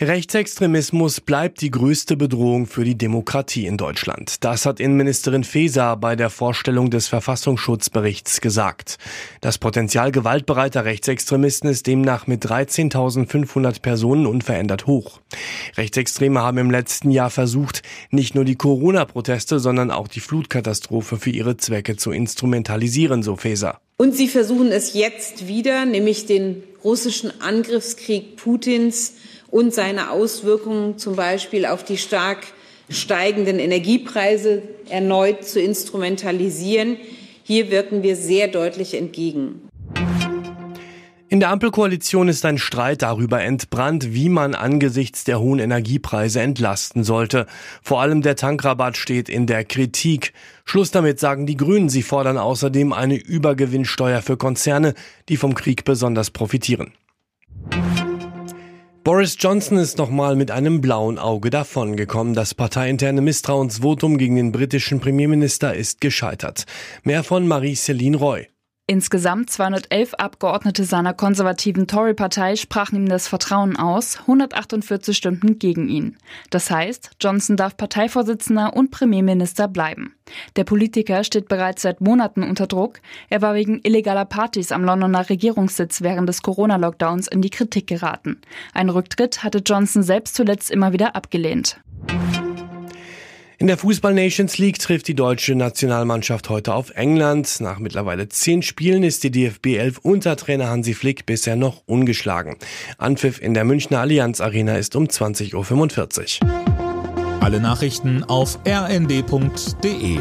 Rechtsextremismus bleibt die größte Bedrohung für die Demokratie in Deutschland. Das hat Innenministerin Faeser bei der Vorstellung des Verfassungsschutzberichts gesagt. Das Potenzial gewaltbereiter Rechtsextremisten ist demnach mit 13.500 Personen unverändert hoch. Rechtsextreme haben im letzten Jahr versucht, nicht nur die Corona-Proteste, sondern auch die Flutkatastrophe für ihre Zwecke zu instrumentalisieren, so Faeser. Und sie versuchen es jetzt wieder, nämlich den russischen Angriffskrieg Putins und seine Auswirkungen zum Beispiel auf die stark steigenden Energiepreise erneut zu instrumentalisieren. Hier wirken wir sehr deutlich entgegen. In der Ampelkoalition ist ein Streit darüber entbrannt, wie man angesichts der hohen Energiepreise entlasten sollte. Vor allem der Tankrabatt steht in der Kritik. Schluss damit sagen die Grünen. Sie fordern außerdem eine Übergewinnsteuer für Konzerne, die vom Krieg besonders profitieren. Boris Johnson ist nochmal mit einem blauen Auge davongekommen. Das parteiinterne Misstrauensvotum gegen den britischen Premierminister ist gescheitert. Mehr von Marie-Céline Roy. Insgesamt 211 Abgeordnete seiner konservativen Tory-Partei sprachen ihm das Vertrauen aus, 148 stimmten gegen ihn. Das heißt, Johnson darf Parteivorsitzender und Premierminister bleiben. Der Politiker steht bereits seit Monaten unter Druck. Er war wegen illegaler Partys am Londoner Regierungssitz während des Corona-Lockdowns in die Kritik geraten. Ein Rücktritt hatte Johnson selbst zuletzt immer wieder abgelehnt. In der Fußball Nations League trifft die deutsche Nationalmannschaft heute auf England. Nach mittlerweile zehn Spielen ist die DFB 11 unter Trainer Hansi Flick bisher noch ungeschlagen. Anpfiff in der Münchner Allianz Arena ist um 20.45 Uhr. Alle Nachrichten auf rnd.de